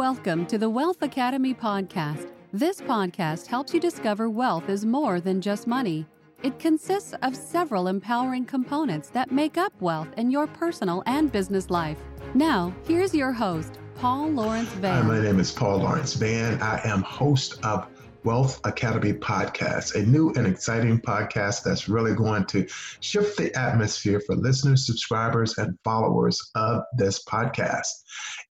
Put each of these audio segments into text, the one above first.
Welcome to the Wealth Academy podcast. This podcast helps you discover wealth is more than just money. It consists of several empowering components that make up wealth in your personal and business life. Now, here's your host, Paul Lawrence Vann. Hi, my name is Paul Lawrence Vann. I am host of Wealth Academy podcast, a new and exciting podcast that's really going to shift the atmosphere for listeners, subscribers, and followers of this podcast.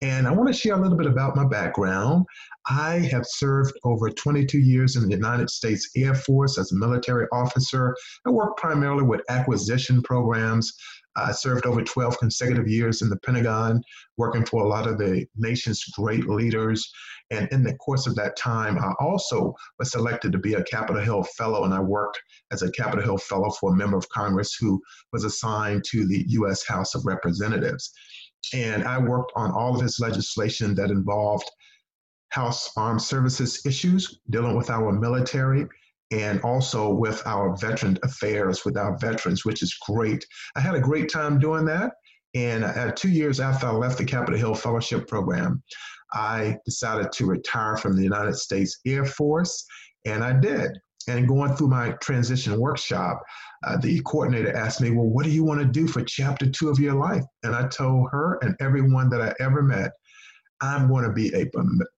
And I want to share a little bit about my background. I have served over 22 years in the United States Air Force as a military officer. I work primarily with acquisition programs. I served over 12 consecutive years in the Pentagon, working for a lot of the nation's great leaders. And in the course of that time, I also was selected to be a Capitol Hill Fellow, and I worked as a Capitol Hill Fellow for a member of Congress who was assigned to the U.S. House of Representatives. And I worked on all of his legislation that involved House Armed Services issues, dealing with our military, and also with our veteran affairs with our veterans, which is great. I had a great time doing that. And uh, two years after I left the Capitol Hill Fellowship Program, I decided to retire from the United States Air Force, and I did. And going through my transition workshop, uh, the coordinator asked me, Well, what do you want to do for chapter two of your life? And I told her and everyone that I ever met, I'm going to be a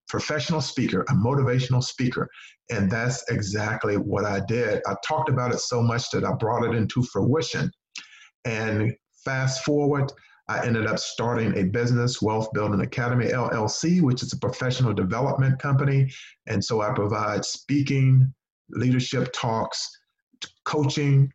professional speaker, a motivational speaker. And that's exactly what I did. I talked about it so much that I brought it into fruition. And fast forward, I ended up starting a business, Wealth Building Academy LLC, which is a professional development company. And so I provide speaking, leadership talks, coaching.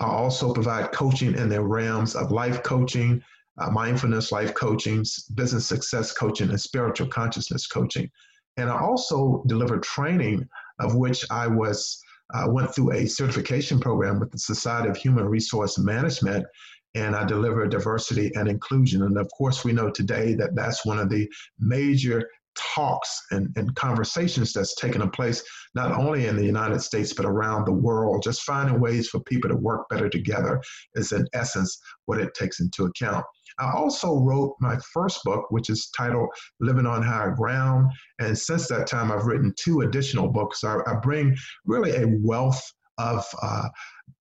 I also provide coaching in the realms of life coaching, uh, mindfulness life coaching, business success coaching, and spiritual consciousness coaching. And I also deliver training, of which I was uh, went through a certification program with the Society of Human Resource Management and I deliver diversity and inclusion. And of course, we know today that that's one of the major talks and, and conversations that's taking place not only in the United States but around the world. Just finding ways for people to work better together is, in essence, what it takes into account. I also wrote my first book, which is titled Living on Higher Ground. And since that time, I've written two additional books. I, I bring really a wealth of uh,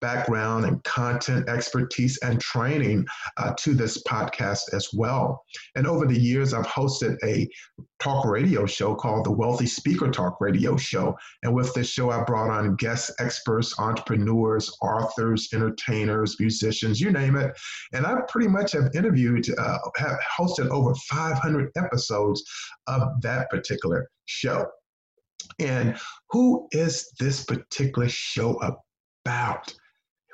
background and content expertise and training uh, to this podcast as well. And over the years, I've hosted a talk radio show called the Wealthy Speaker Talk Radio Show. And with this show, I brought on guest experts, entrepreneurs, authors, entertainers, musicians, you name it. And I pretty much have interviewed, uh, have hosted over 500 episodes of that particular show. And who is this particular show about?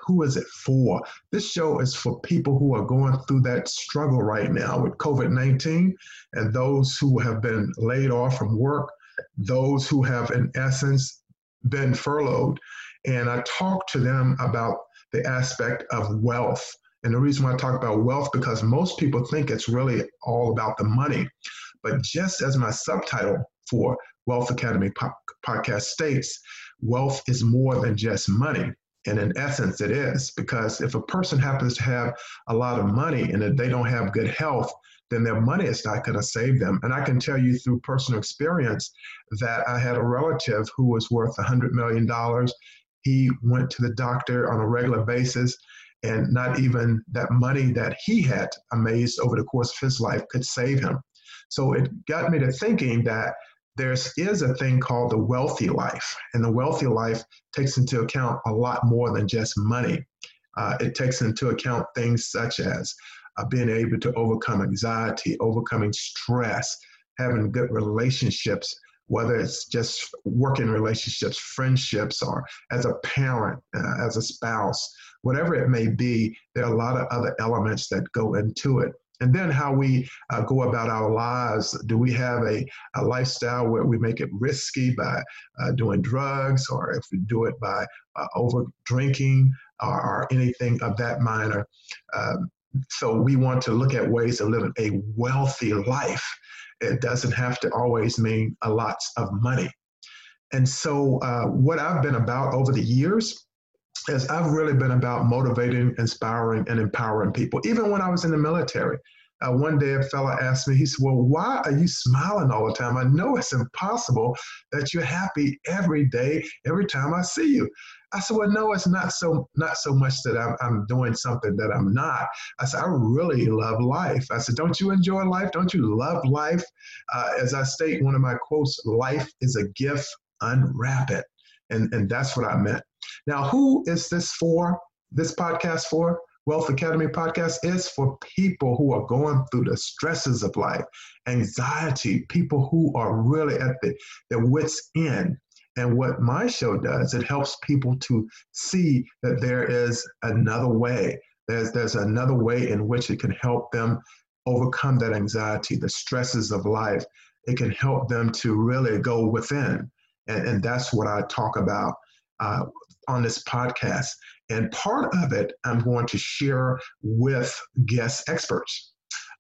Who is it for? This show is for people who are going through that struggle right now with COVID 19 and those who have been laid off from work, those who have, in essence, been furloughed. And I talk to them about the aspect of wealth. And the reason why I talk about wealth because most people think it's really all about the money. But just as my subtitle for Wealth Academy po- podcast states, wealth is more than just money. And in essence, it is because if a person happens to have a lot of money and if they don't have good health, then their money is not going to save them. And I can tell you through personal experience that I had a relative who was worth $100 million. He went to the doctor on a regular basis, and not even that money that he had amazed over the course of his life could save him. So it got me to thinking that there is a thing called the wealthy life, and the wealthy life takes into account a lot more than just money. Uh, it takes into account things such as uh, being able to overcome anxiety, overcoming stress, having good relationships, whether it's just working relationships, friendships, or as a parent, uh, as a spouse, whatever it may be, there are a lot of other elements that go into it and then how we uh, go about our lives. Do we have a, a lifestyle where we make it risky by uh, doing drugs, or if we do it by uh, over drinking or, or, anything of that minor? Um, so we want to look at ways of living a wealthy life. It doesn't have to always mean a lot of money. And so, uh, what I've been about over the years is I've really been about motivating, inspiring, and empowering people. Even when I was in the military, uh, one day a fella asked me, he said, Well, why are you smiling all the time? I know it's impossible that you're happy every day, every time I see you. I said, Well, no, it's not so not so much that I'm, I'm doing something that I'm not. I said, I really love life. I said, Don't you enjoy life? Don't you love life? Uh, as I state one of my quotes, life is a gift, unwrap it. And, and that's what I meant. Now, who is this for? This podcast for? Wealth Academy podcast is for people who are going through the stresses of life, anxiety, people who are really at the, their wits' end. And what my show does, it helps people to see that there is another way. There's, there's another way in which it can help them overcome that anxiety, the stresses of life. It can help them to really go within. And, and that's what I talk about uh, on this podcast. And part of it, I'm going to share with guest experts.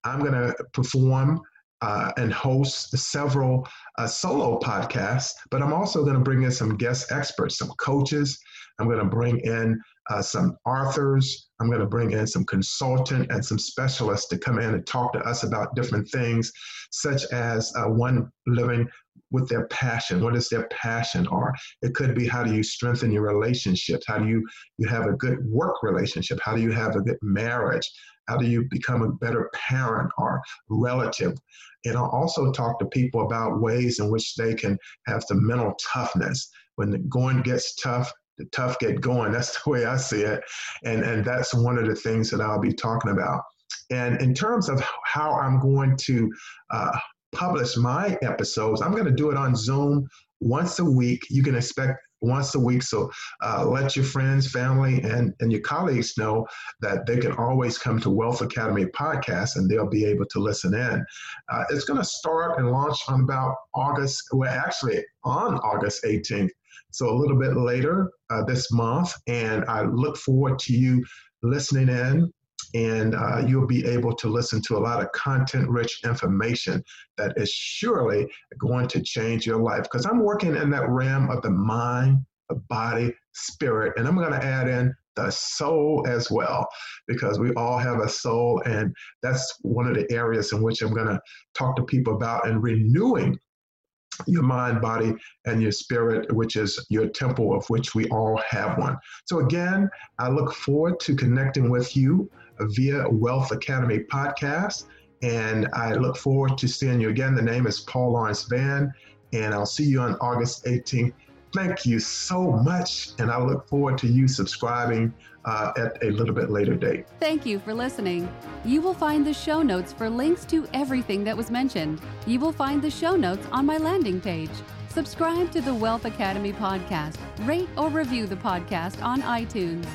I'm going to perform uh, and host several uh, solo podcasts, but I'm also going to bring in some guest experts, some coaches. I'm going to bring in uh, some authors. I'm going to bring in some consultant and some specialists to come in and talk to us about different things, such as uh, one living with their passion. What is their passion? Or it could be how do you strengthen your relationships? How do you you have a good work relationship? How do you have a good marriage? How do you become a better parent or relative? And I'll also talk to people about ways in which they can have the mental toughness. When the going gets tough, the tough get going. That's the way I see it. And, and that's one of the things that I'll be talking about. And in terms of how I'm going to uh, publish my episodes, I'm going to do it on Zoom once a week. You can expect once a week. So uh, let your friends, family, and, and your colleagues know that they can always come to Wealth Academy podcast and they'll be able to listen in. Uh, it's going to start and launch on about August, well, actually on August 18th. So a little bit later uh, this month. And I look forward to you listening in and uh, you'll be able to listen to a lot of content rich information that is surely going to change your life. Because I'm working in that realm of the mind, the body, spirit, and I'm going to add in the soul as well, because we all have a soul, and that's one of the areas in which I'm going to talk to people about and renewing your mind, body, and your spirit, which is your temple, of which we all have one. So, again, I look forward to connecting with you via Wealth Academy podcast. And I look forward to seeing you again. The name is Paul Lawrence Vann, and I'll see you on August 18th. Thank you so much, and I look forward to you subscribing uh, at a little bit later date. Thank you for listening. You will find the show notes for links to everything that was mentioned. You will find the show notes on my landing page. Subscribe to the Wealth Academy podcast, rate or review the podcast on iTunes.